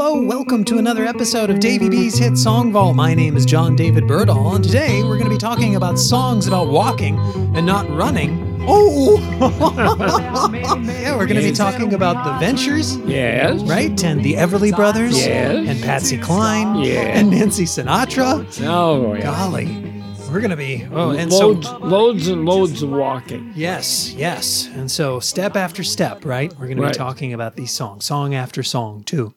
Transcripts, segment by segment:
hello. Welcome to another episode of Davy B's Hit Song Vault. My name is John David Birdall, and today we're going to be talking about songs about walking and not running. Oh! yeah, we're going to be talking about the Ventures, Yes. right? And the Everly Brothers, Yes. and Patsy Cline, Yeah. and Nancy Sinatra. Oh, yeah. Golly. We're going to be, oh, and loads, so, loads and loads of walking. yes, yes. And so, step after step, right? We're going to Right. be talking about these songs, song after song, too.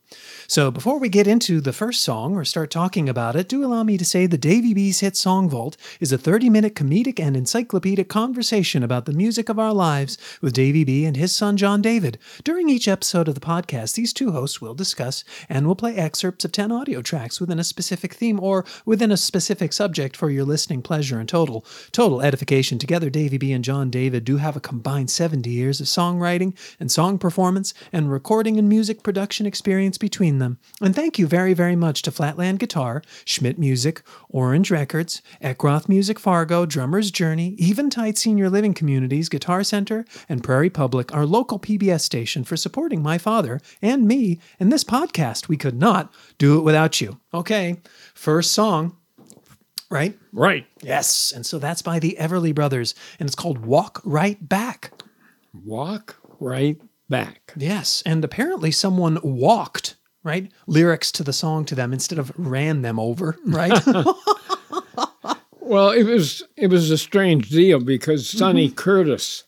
So, before we get into the first song or start talking about it, do allow me to say the Davy B's Hit Song Vault is a 30 minute comedic and encyclopedic conversation about the music of our lives with Davy B and his son John David. During each episode of the podcast, these two hosts will discuss and will play excerpts of 10 audio tracks within a specific theme or within a specific subject for your listening pleasure and total total edification. Together, Davy B and John David do have a combined 70 years of songwriting and song performance and recording and music production experience between them. And thank you very, very much to Flatland Guitar, Schmidt Music, Orange Records, Eckroth Music Fargo, Drummer's Journey, Eventide Senior Living Communities, Guitar Center, and Prairie Public, our local PBS station, for supporting my father and me and this podcast. We could not do it without you. Okay, first song, right? Right. Yes. And so that's by the Everly Brothers, and it's called Walk Right Back. Walk right back. Yes. And apparently someone walked, right? Lyrics to the song to them instead of ran them over, right? Well, it was it was a strange deal because Sonny Mm-hmm. Curtis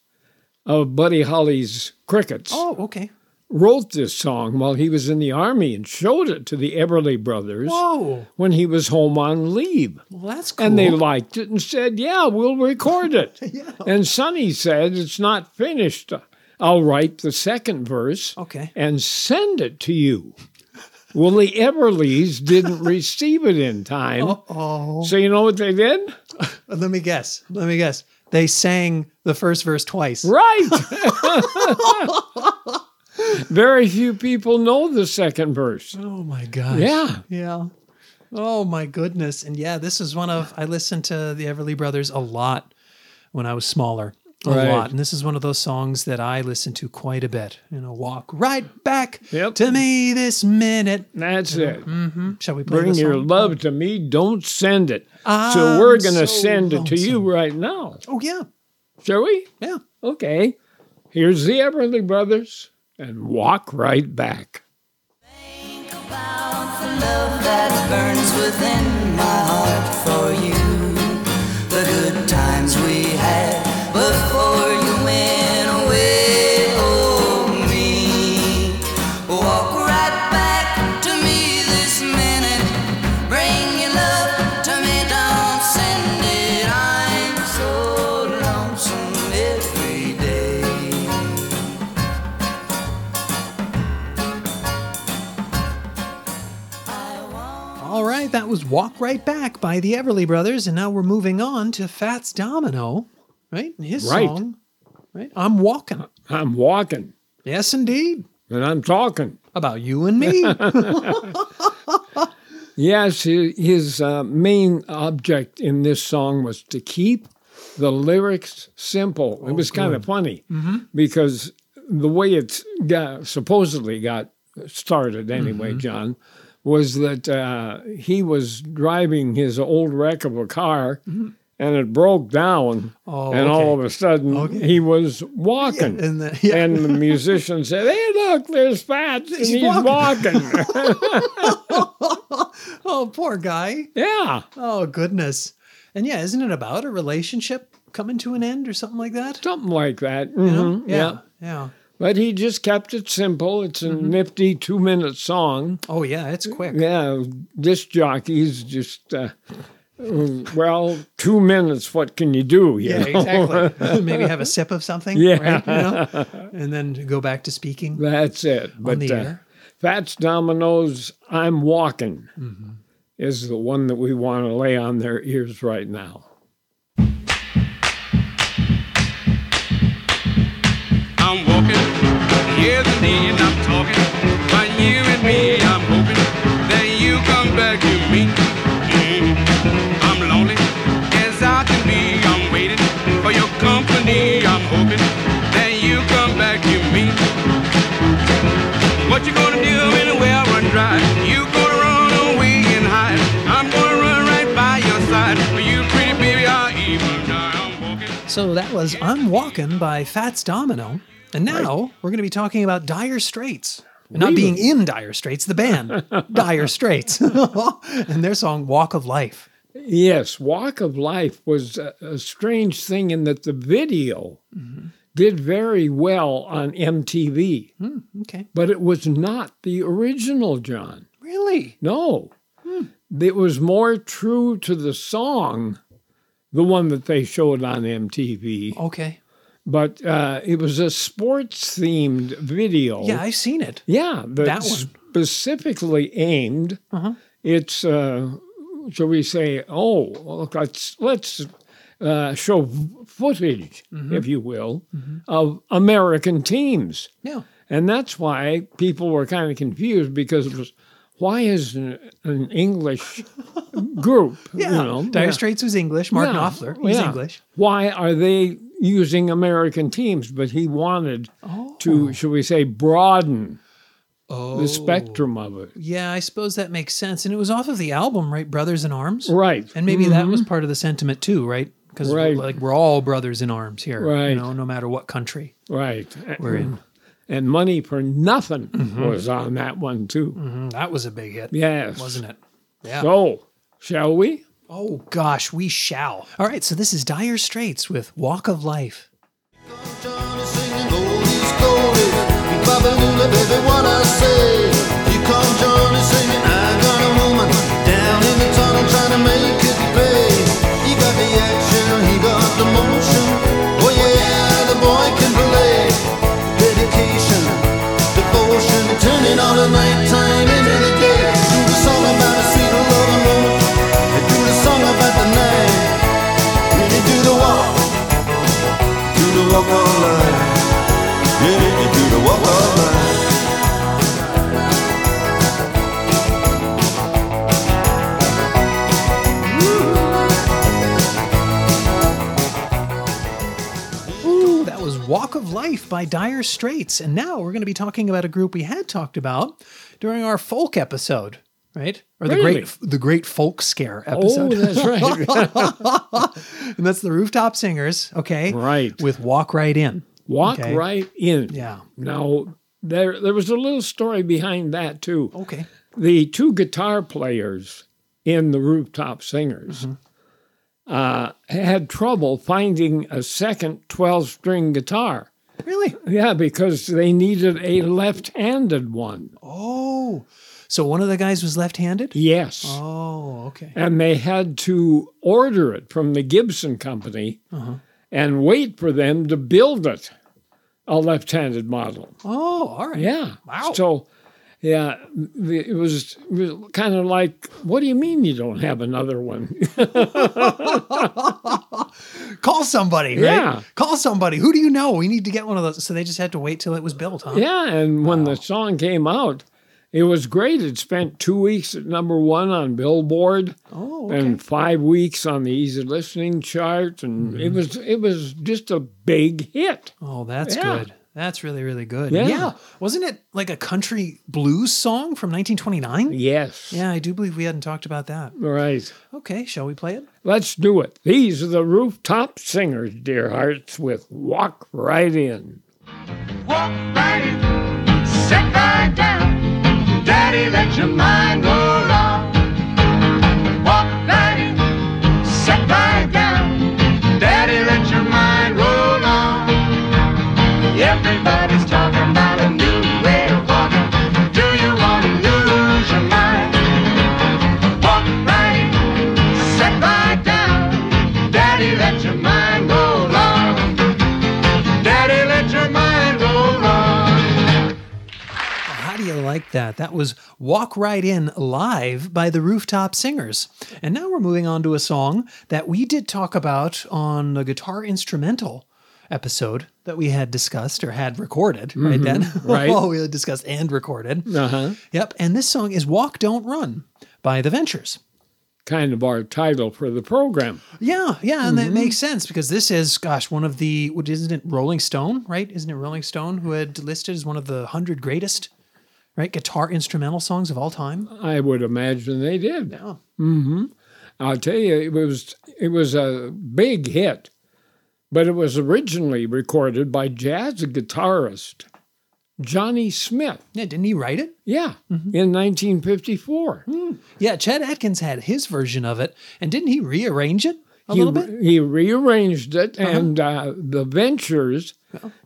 of Buddy Holly's Crickets oh, okay. wrote this song while he was in the army and showed it to the Everly Brothers Whoa. when he was home on leave. Well, that's cool. And they liked it and said, Yeah, we'll record it. yeah. And Sonny said, It's not finished. I'll write the second verse Okay. and send it to you. Well, the Everlys didn't receive it in time. Oh. So you know what they did? Uh, let me guess. Let me guess. They sang the first verse twice. Right. Very few people know the second verse. Oh my gosh. Yeah. Yeah. Oh my goodness. And yeah, this is one of I listened to the Everly Brothers a lot when I was smaller. A Right. lot. And this is one of those songs that I listen to quite a bit. You know, walk right back Yep. to me this minute. That's it. Mm-hmm. Shall we play Bring your love to me. Don't send it. so I'm we're going to so send it to you right now. Oh yeah. Shall we? Yeah. Okay. Here's the Everly Brothers and walk right back. Think about the love that burns within my heart for you. Walk Right Back by the Everly Brothers, and now we're moving on to Fats Domino, right? His Right. song, right? I'm walking. I'm walking Yes, indeed. and I'm talking. About you and me. Yes, his uh, main object in this song was to keep the lyrics simple. it was kind of funny because the way it got, supposedly got started, anyway, John, was that uh, he was driving his old wreck of a car. And it broke down, Oh, and all of a sudden he was walking. and the- yeah. And the musician said, "Hey, look, there's Fats, and He's he's, walking." walking." oh, poor guy. yeah, Oh, goodness. And yeah, isn't it about a relationship coming to an end or something like that? something like that. You know? Mhm, yeah. Yeah. But he just kept it simple. It's a Mm-hmm. nifty two minute song. Oh, yeah, it's quick. Yeah, disc jockeys just, uh, well, two minutes, what can you do? you Yeah, know? exactly. Maybe have a sip of something. Yeah. Right? You know? And then go back to speaking. That's it. On But the uh, air. Fats Domino's I'm Walking Mm-hmm. is the one that we want to lay on their ears right now. Here the and I'm talking. So that was I'm Walking by Fats Domino. And now we're going to be talking about Dire Straits. Not being in Dire Straits, the band, Dire Straits, and their song Walk of Life. Yes, Walk of Life was a, a strange thing in that the video mm-hmm. did very well on MTV, hmm, Okay. but it was not the original, John. Really? No. Hmm. It was more true to the song, the one that they showed on MTV, Okay. but uh, it was a sports themed video. Yeah, I've seen it. Yeah, That one. specifically aimed. Uh-huh. It's, uh, shall we say, oh, look, let's let's uh, show footage, Mm-hmm. if you will, of American teams, Yeah. and that's why people were kind of confused because it was. Why is an, an English group? Yeah. You know, Dire yeah. Straits was English. Mark Yeah, Knopfler, he's yeah. English. Why are they using American teams? But he wanted to, oh. shall we say, broaden Oh. the spectrum of it. Yeah, I suppose that makes sense. And it was off of the album, right? Brothers in Arms. Right. And maybe that was mm-hmm. part of the sentiment too, right? Because Right. like we're all brothers in arms here, Right. You know, no matter what country Right. we're in. And money for nothing Mm-hmm. was on that one too. Mm, That was a big hit, Yes. wasn't it? Yeah. So, shall we? Oh gosh, we shall. All right, so this is Dire Straits with Walk of Life. Johnny singing oldies goldies. You baby, what I say. Here come Johnny singing, I got a woman down in the tunnel trying to make it turning all the nighttime into the day. Do the song about a sweet love and. Do the song about the night. Really do the walk do the walk life. Yeah, you do the walk of life. Life by Dire Straits. And now we're going to be talking about a group we had talked about during our folk episode, right? Or the Really? great the great folk scare episode. Oh, episode. that's right. and that's the Rooftop Singers, okay? Right. With Walk Right In. Walk Okay. right in. Yeah. Now, there there was a little story behind that too. Okay. The two guitar players in the Rooftop Singers uh, had trouble finding a second 12 string guitar. Really? Yeah, because they needed a left handed one. Oh. So one of the guys was left-handed? Yes. Oh, okay. and they had to order it from the Gibson company Uh-huh. and wait for them to build it a left-handed model. Oh, all right. Yeah. Wow. So, yeah, it was, it was kind of like, what do you mean you don't have another one? Call somebody, right? Yeah. Call somebody. Who do you know? We need to get one of those. So they just had to wait till it was built, huh? yeah, and when the song came out, it was great. It spent two weeks at number one on Billboard. Oh, okay. and five weeks on the easy listening chart, and it mm-hmm. was it was just a big hit. Oh, that's Yeah. good. That's really, really good. Yeah. yeah. Wasn't it like a country blues song from 1929? Yes, Yeah, I do believe we hadn't talked about that. right. Okay, shall we play it? Let's do it. These are the rooftop singers, dear hearts, with "Walk Right In." Walk right in, sit right down. Daddy, let your mind roll How do you like that? That was Walk Right In live by the Rooftop Singers. And now we're moving on to a song that we did talk about on the guitar instrumental episode that we had discussed or had recorded, right, Ben? right. oh, we had discussed and recorded. Uh huh. Yep. And this song is Walk Don't Run by The Ventures. Kind of our title for the program. Yeah, yeah, and Mm-hmm. that makes sense because this is, gosh, one of the, what isn't it Rolling Stone, right? Isn't it Rolling Stone who had listed as one of the hundred greatest, right, guitar instrumental songs of all time? I would imagine they did. Yeah. Mm-hmm. I'll tell you, it was it was a big hit, but it was originally recorded by jazz guitarist Johnny Smith. Yeah, didn't he write it? Yeah, Mm-hmm. in 1954. Yeah, Chet Atkins had his version of it, and didn't he rearrange it a he, little bit? Uh-huh. he rearranged it, and uh, the Ventures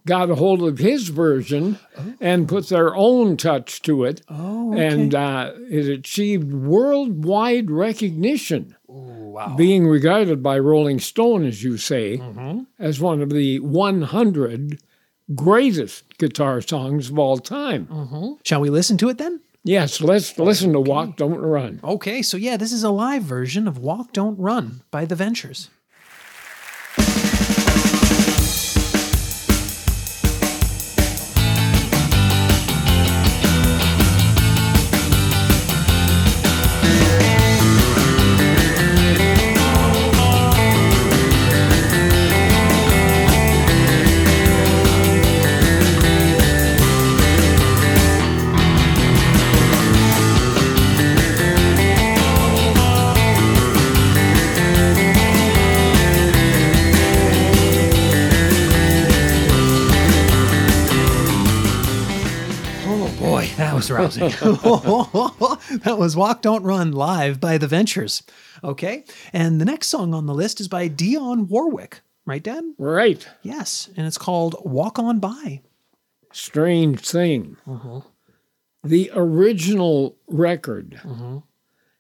got a hold of his version and put their own touch to it. Oh, And uh, it achieved worldwide recognition, wow. being regarded by Rolling Stone, as you say, Mm-hmm. as one of the 100 greatest guitar songs of all time. Shall we listen to it then? Yes, let's listen to Walk, Don't Run. Okay, so yeah, this is a live version of Walk Don't Run by The Ventures. Was rousing. that was Walk Don't Run live by The Ventures. Okay, and the next song on the list is by Dionne Warwick, right, Dad? Right. Yes, and it's called Walk On By. strange thing. Uh-huh. The original record Uh-huh.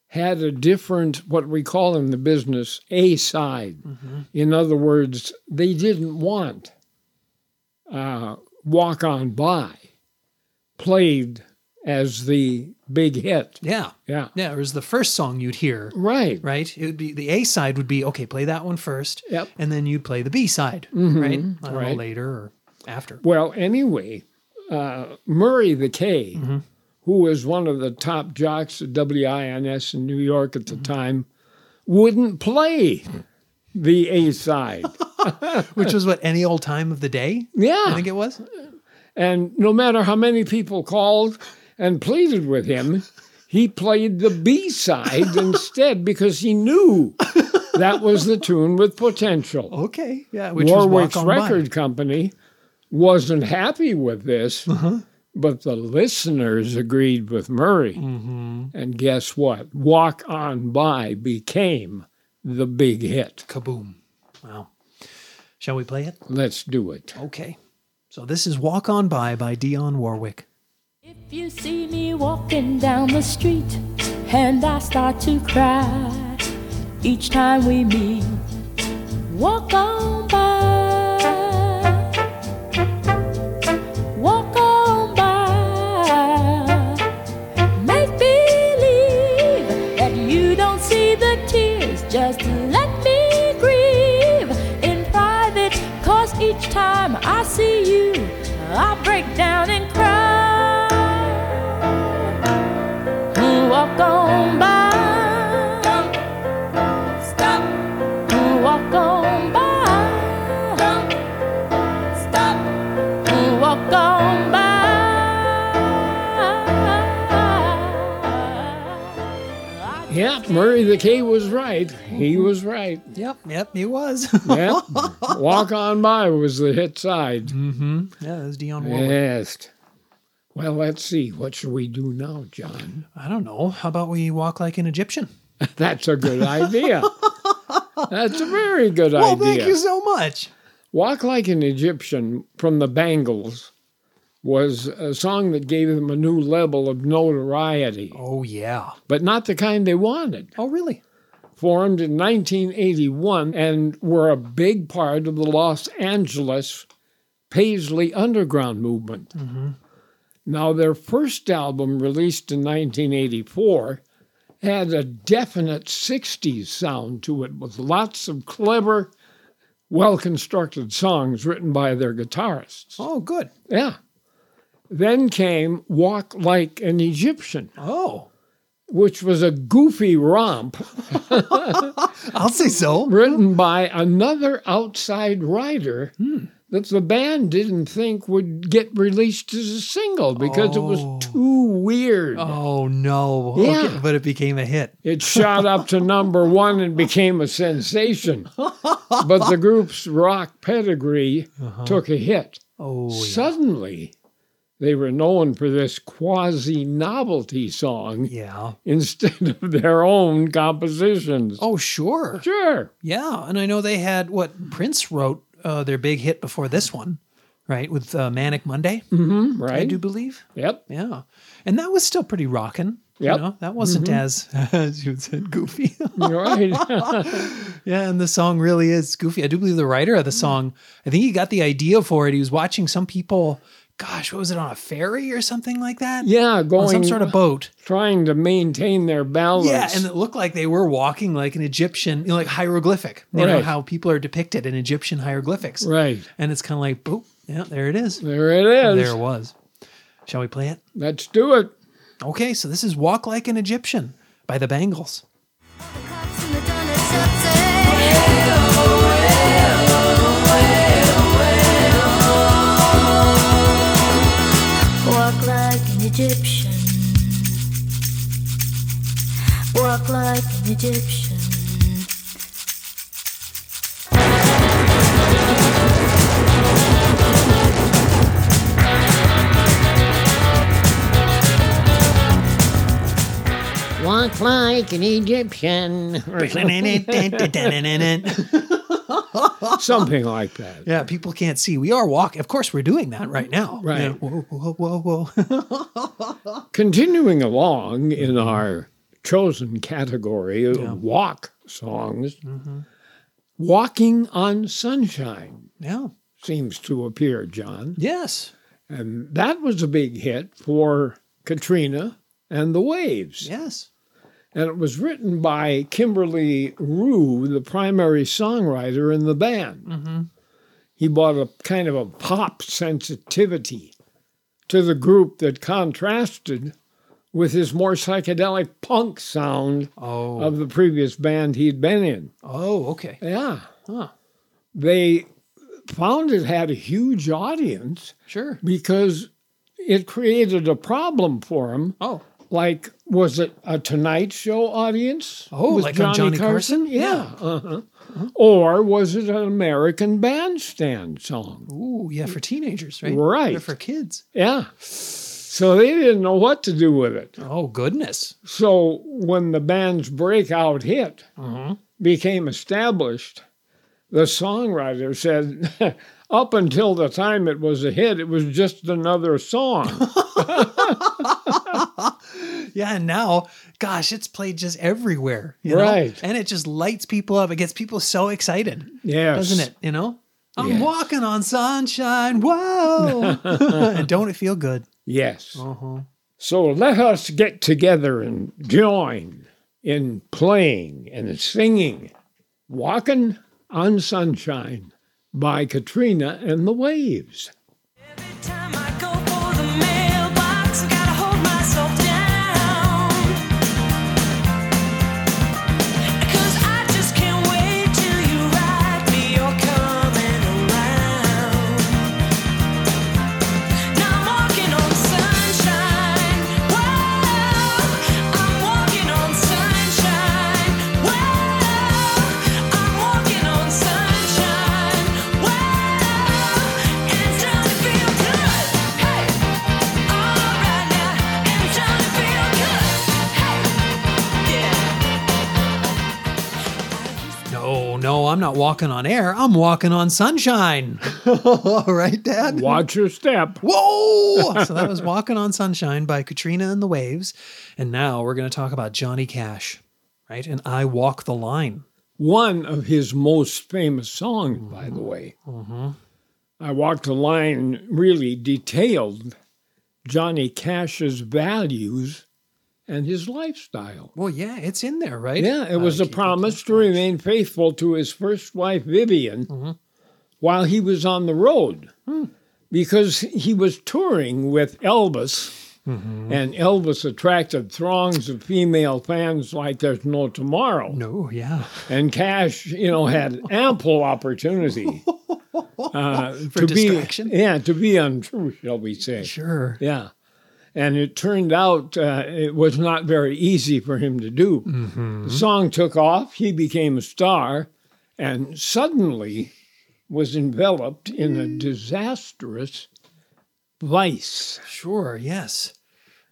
had a different, what we call in the business, A side. Mm-hmm. In other words, they didn't want uh, Walk On By played as the big hit. Yeah. Yeah. Yeah, it was the first song you'd hear, Right. right? It would be the A side would be okay, play that one first, Yep. and then you'd play the B side, right? I don't know, right. later or after. Well, anyway, uh, Murray the K, Mm-hmm. who was one of the top jocks at WINS in New York at the Mm-hmm. time, wouldn't play the A side. Which was what any old time of the day. Yeah. I think it was. And no matter how many people called and pleaded with him, he played the B side instead because he knew that was the tune with potential. Okay, yeah. Which Warwick's On By. record company wasn't happy with this, Uh-huh. but the listeners agreed with Murray. Mm-hmm. And guess what? Walk On By became the big hit. Kaboom! Wow. Shall we play it? Let's do it. Okay. So this is Walk On By by Dionne Warwick. If you see me walking down the street and I start to cry each time we meet, walk on by. Walk on by. Make believe that you don't see the tears. Just let me grieve in private. Cause each time I see you, I break down Murray the K was right. He mm-hmm. was right. Yep, yep, he was. Yep. Walk On By was the hit side. Mm-hmm. yeah, that was Dionne Warwick. Yes. Well, let's see. What should we do now, John? I don't know. How about we walk like an Egyptian? That's a good idea. That's a very good Well, idea. thank you so much. Walk Like an Egyptian from the Bangles was a song that gave them a new level of notoriety, Oh yeah. but not the kind they wanted. Oh really? Formed in 1981 and were a big part of the Los Angeles Paisley Underground movement. Mm-hmm. Now, their first album, released in 1984, had a definite 60s sound to it with lots of clever, well constructed songs written by their guitarists. Oh good. Yeah. Then came Walk Like an Egyptian, Oh, which was a goofy romp I'll say so. written by another outside writer that the band didn't think would get released as a single because it Oh. was too weird. Oh no! Yeah. Okay, but it became a hit. It shot up to number one and became a sensation. but the group's rock pedigree uh-huh. took a hit. Oh, yeah. Suddenly, they were known for this quasi novelty song yeah. instead of their own compositions. Oh, sure. Sure. Yeah, and I know they had what Prince wrote uh, their big hit before this one, right? With uh, Manic Monday, Mm-hmm. Right i do believe. Yep. Yeah, and that was still pretty rockin'. Yep. You know, that wasn't as as you said goofy. Right. yeah, and the song really is goofy. I do believe the writer of the song. I think he got the idea for it. He was watching some people. Gosh, what was it on a ferry or something like that? yeah, going on some sort of boat. trying to maintain their balance. Yeah, and it looked like they were walking like an Egyptian, you know, like hieroglyphic. You know how people are depicted in Egyptian hieroglyphics. right. And it's kind of like, boop, yeah, there it is. There it is. There it was. Shall we play it? Let's do it. Okay, so this is Walk Like an Egyptian by the Bangles. Egyptian. Walk like an Egyptian. Something like that. Yeah, people can't see. We are walking. Of course, we're doing that right now. Right. Yeah, Whoa, whoa, whoa, whoa. Continuing along in our chosen category of walk songs, mm-hmm. Walking on Sunshine yeah. seems to appear, John. Yes. And that was a big hit for Katrina and the Waves. Yes. And it was written by Kimberley Rew, the primary songwriter in the band. Mm-hmm. He brought a kind of a pop sensitivity to the group that contrasted with his more psychedelic punk sound Oh. of the previous band he'd been in. oh, okay. Yeah. Huh. They found it had a huge audience Sure. because it created a problem for him Oh. like was it a Tonight Show audience? Oh, like on Johnny Carson? Yeah. Uh-huh. Or was it an American Bandstand song? Ooh, yeah, for teenagers, right? Right. They're for kids. Yeah. So they didn't know what to do with it. Oh, goodness. So when the band's breakout hit mm-hmm. became established, the songwriter said, up until the time it was a hit, it was just another song. Yeah, and now, gosh, it's played just everywhere. You know? Right. And it just lights people up. It gets people so excited. yes. Doesn't it? You know? I'm Yes. walking on sunshine. Whoa. and don't it feel good? Yes. Uh-huh. So let us get together and join in playing and singing Walking on Sunshine by Katrina and the Waves. I'm not walking on air. I'm walking on sunshine. All right, Dad? Watch your step. Whoa! so that was Walking on Sunshine by Katrina and the Waves. And now we're going to talk about Johnny Cash, right? And I Walk the Line. One of his most famous songs, mm-hmm. by the way. Mm-hmm. I Walked the Line really detailed Johnny Cash's values and his lifestyle. Well, yeah, it's in there, right? Yeah, it was Uh, a promise to remain faithful to his first wife, Vivian, while he was on the road because he was touring with Elvis. And Elvis attracted throngs of female fans like there's no tomorrow. No, yeah. And Cash, you know, had ample opportunity uh, For to distraction? Be, yeah, to be untrue, shall we say? Sure. Yeah. And it turned out uh, it was not very easy for him to do. Mm-hmm. The song took off, he became a star, and suddenly was enveloped in a disastrous vice. Sure. Yes.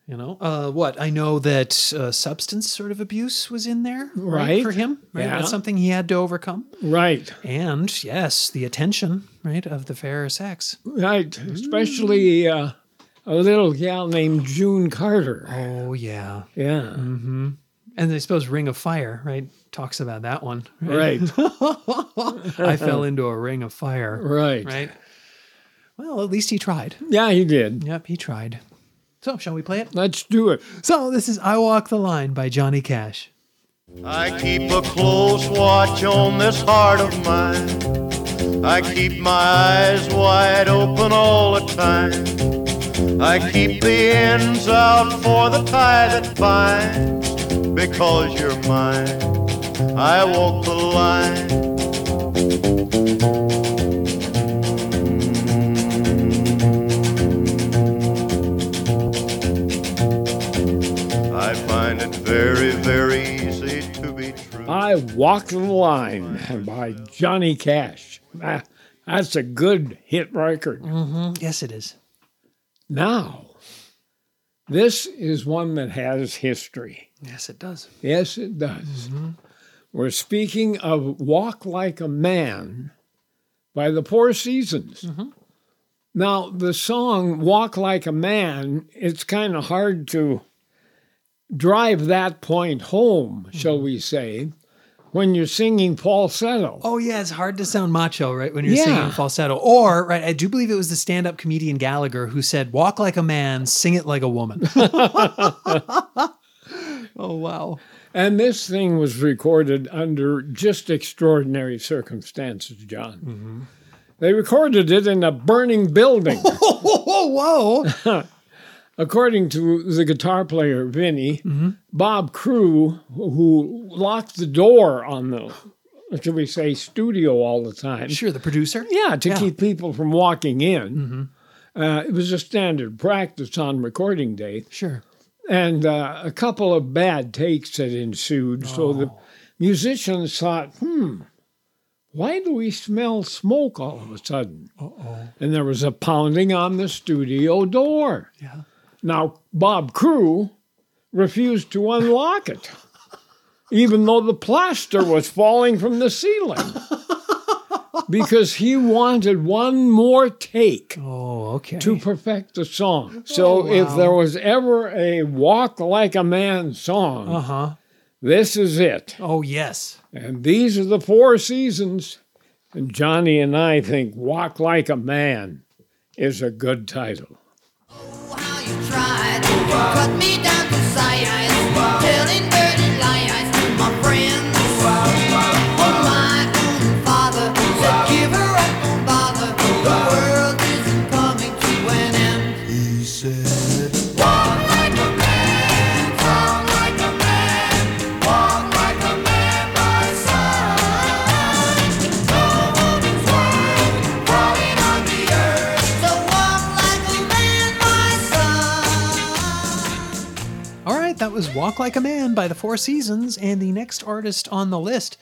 You know, uh, what I know that uh, substance sort of abuse was in there, right, Right. for him. Right, Yeah. that's something he had to overcome. Right, And yes, the attention, right, of the fair sex. right. Especially uh, a little gal named June Carter. Oh yeah, Yeah, mm-hmm. and I suppose Ring of Fire, right, talks about that one. right, I fell into a ring of fire. right. Right. Well, at least he tried. Yeah, he did. Yep, he tried. So, shall we play it? Let's do it. So, this is I Walk the Line by Johnny Cash. I keep a close watch on this heart of mine. I keep my eyes wide open all the time. I keep the ends out for the tie that binds. Because you're mine, I walk the line. I find it very, very easy to be true. I Walk the Line by Johnny Cash. Ah, that's a good hit record. Yes, it is. Now, this is one that has history. Yes, it does. Yes, it does. Mm-hmm. We're speaking of Walk Like a Man by the Four Seasons. Mm-hmm. Now, the song Walk Like a Man, it's kind of hard to drive that point home, shall mm-hmm. we say, when you're singing falsetto. Oh, yeah, it's hard to sound macho, right, when you're Yeah. singing falsetto. Or, right, I do believe it was the stand up comedian Gallagher who said, Walk like a man, sing it like a woman. oh, wow. And this thing was recorded under just extraordinary circumstances, John. Mm-hmm. They recorded it in a burning building. Oh, whoa, whoa. According to the guitar player Vinny, Bob Crewe, who locked the door on the, should we say, studio all the time. Sure, the producer? Yeah, to Yeah. keep people from walking in. Uh, it was a standard practice on recording day. Sure. And uh, a couple of bad takes had ensued. So the musicians thought, hmm, why do we smell smoke all of a sudden? Uh-oh. And there was a pounding on the studio door. Yeah. Now, Bob Crewe refused to unlock it, even though the plaster was falling from the ceiling. Because he wanted one more take Oh, okay. to perfect the song. So if there was ever a walk like a man song, Uh huh. this is it. Oh, yes. And these are the four seasons. And Johnny and I think Walk Like a Man is a good title. You cut me down to size, telling dirty lies was Walk Like a Man by the Four Seasons. And the next artist on the list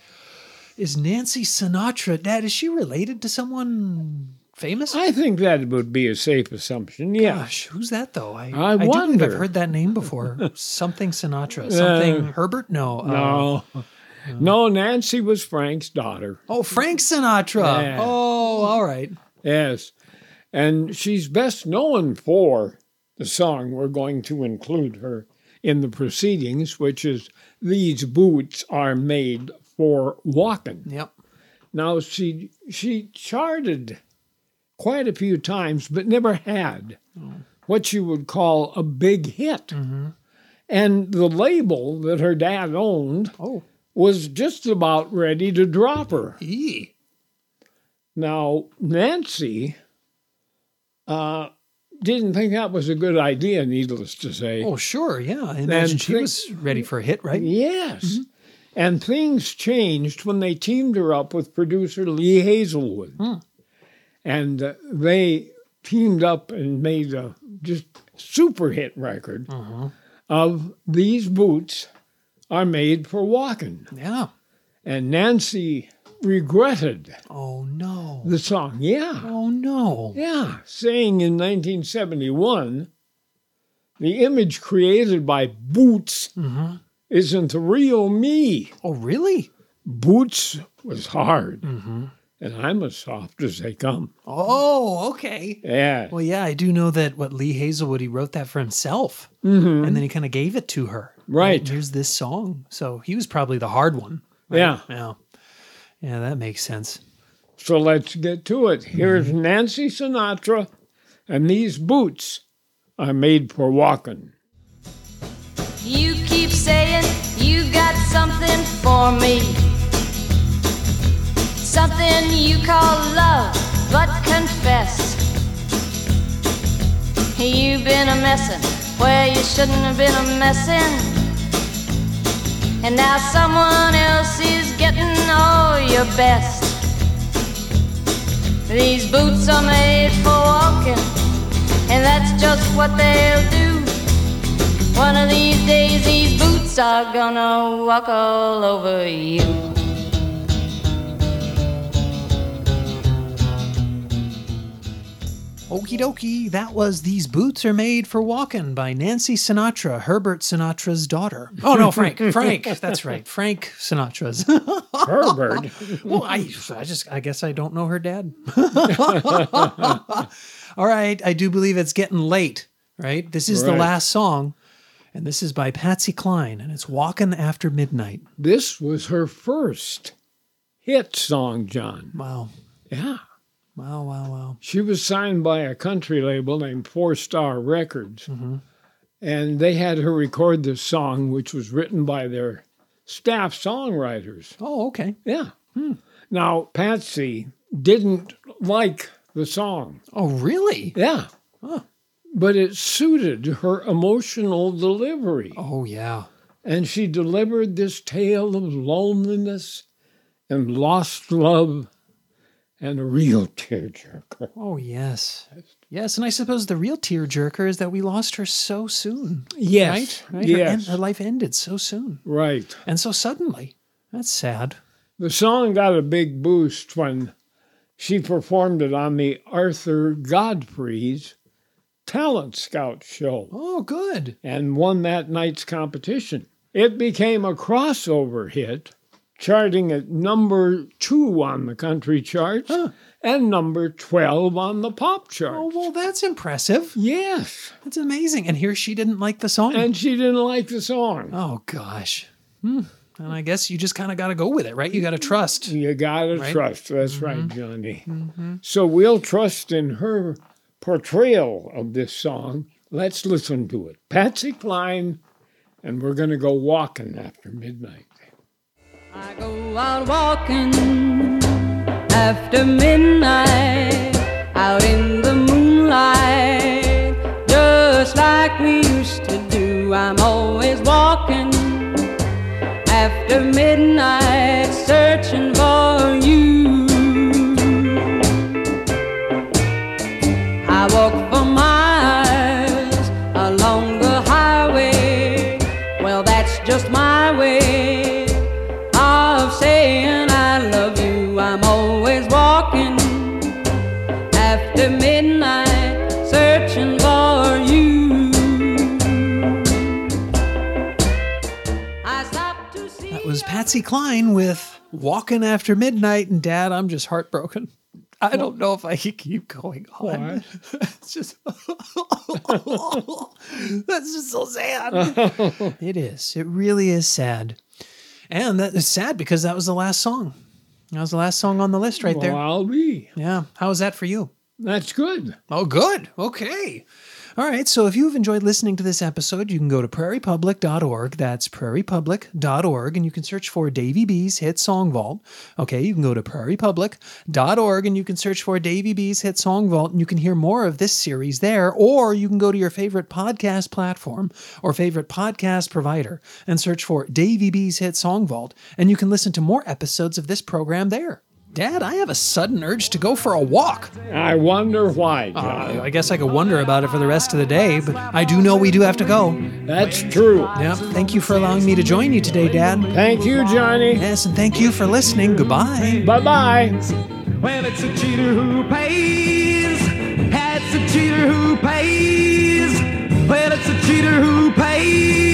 is Nancy Sinatra. Dad, is she related to someone famous? I think that would be a safe assumption. Yeah. Gosh, who's that though? I, I believe wonder. I've heard that name before. something Sinatra. Something Herbert? No. uh, No. No, Nancy was Frank's daughter. oh, Frank Sinatra. Yeah. Oh, all right. Yes. And she's best known for the song we're going to include her in the proceedings, which is These Boots Are Made for Walking. Yep. Now she she charted quite a few times, but never had what you would call a big hit. And the label that her dad owned Oh, was just about ready to drop her. ee. Now, Nancy uh, didn't think that was a good idea, needless to say. Oh, sure. Yeah. I imagine she think- was ready for a hit, right? Yes. Mm-hmm. And things changed when they teamed her up with producer Lee Hazlewood. Hmm. and uh, they teamed up and made a just super hit record uh-huh. of these boots are made for walking. Yeah. And Nancy regretted Oh no. the song. Yeah. Oh no. Yeah, saying in 1971, the image created by Boots mm-hmm. isn't the real me. Oh really? Boots was hard, mm-hmm. and I'm as soft as they come. Oh, okay. Yeah, Well, yeah, I do know that what Lee Hazlewood he wrote that for himself, mm-hmm. and then he kind of gave it to her. Right. And here's this song, so he was probably the hard one. Yeah. Yeah, yeah, that makes sense. So let's get to it. Here's mm-hmm. Nancy Sinatra, and these boots are made for walking. You keep saying you got something for me. Something you call love, but confess. You've been a messin' where you shouldn't have been a messin'. And now someone else is getting all your best. These boots are made for walking, and that's just what they'll do. One of these days, these boots are gonna walk all over you. Okie dokie, that was These Boots Are Made for Walking by Nancy Sinatra, Herbert Sinatra's daughter. Oh, no, Frank. Frank. That's right. Frank Sinatra's. Herbert. well, I, I just, I guess I don't know her dad. All right. I do believe it's getting late, right? This is the last song, and this is by Patsy Cline, and it's Walking After Midnight. this was her first hit song, John. Wow. Yeah. Wow, wow, wow. She was signed by a country label named Four Star Records. Mm-hmm. And they had her record this song, which was written by their staff songwriters. Oh, okay. Yeah. Hmm. Now, Patsy didn't like the song. Oh, really? Yeah. But it suited her emotional delivery. Oh, yeah. And she delivered this tale of loneliness and lost love and a real tearjerker. Oh, yes. Yes, and I suppose the real tearjerker is that we lost her so soon. Yes. Right? right? Her, en- Yes. her life ended so soon Right. and so suddenly. That's sad. The song got a big boost when she performed it on the Arthur Godfrey's Talent Scout show Oh, good. and won that night's competition. It became a crossover hit, charting at number two on the country charts and number 12 on the pop chart. Oh, well, that's impressive. Yes. That's amazing. And here she didn't like the song. And she didn't like the song. oh, gosh. Hmm. And I guess you just kind of got to go with it, right? You got to trust. You gotta Right? trust. That's right, Johnny. So we'll trust in her portrayal of this song. Let's listen to it. Patsy Cline, and we're gonna go walking after midnight. I go out walking after midnight, out in the moonlight, just like we used to do. I'm always walking after midnight, searching Patsy Cline with Walking After Midnight. And Dad, I'm just heartbroken. I don't know if I can keep going on. it's just, that's just so sad. it is. It really is sad. And that is sad because that was the last song. That was the last song on the list right Well, there. I'll be. Yeah. How was that for you? That's good. Oh, good. Okay. All right. So if you've enjoyed listening to this episode, you can go to prairiepublic.org. That's prairiepublic.org, and you can search for Davy B's Hit Song Vault. Okay. You can go to prairiepublic.org and you can search for Davy B's Hit Song Vault, and you can hear more of this series there, or you can go to your favorite podcast platform or favorite podcast provider and search for Davy B's Hit Song Vault, and you can listen to more episodes of this program there. Dad, I have a sudden urge to go for a walk. I wonder why. Uh, I guess I could wonder about it for the rest of the day, but I do know we do have to go. That's true. Yep. Thank you for allowing me to join you today, Dad. Thank you, Johnny. Yes, and thank you for listening. Goodbye. Bye bye. Well, it's a cheater who pays. That's a cheater who pays. Well, it's a cheater who pays.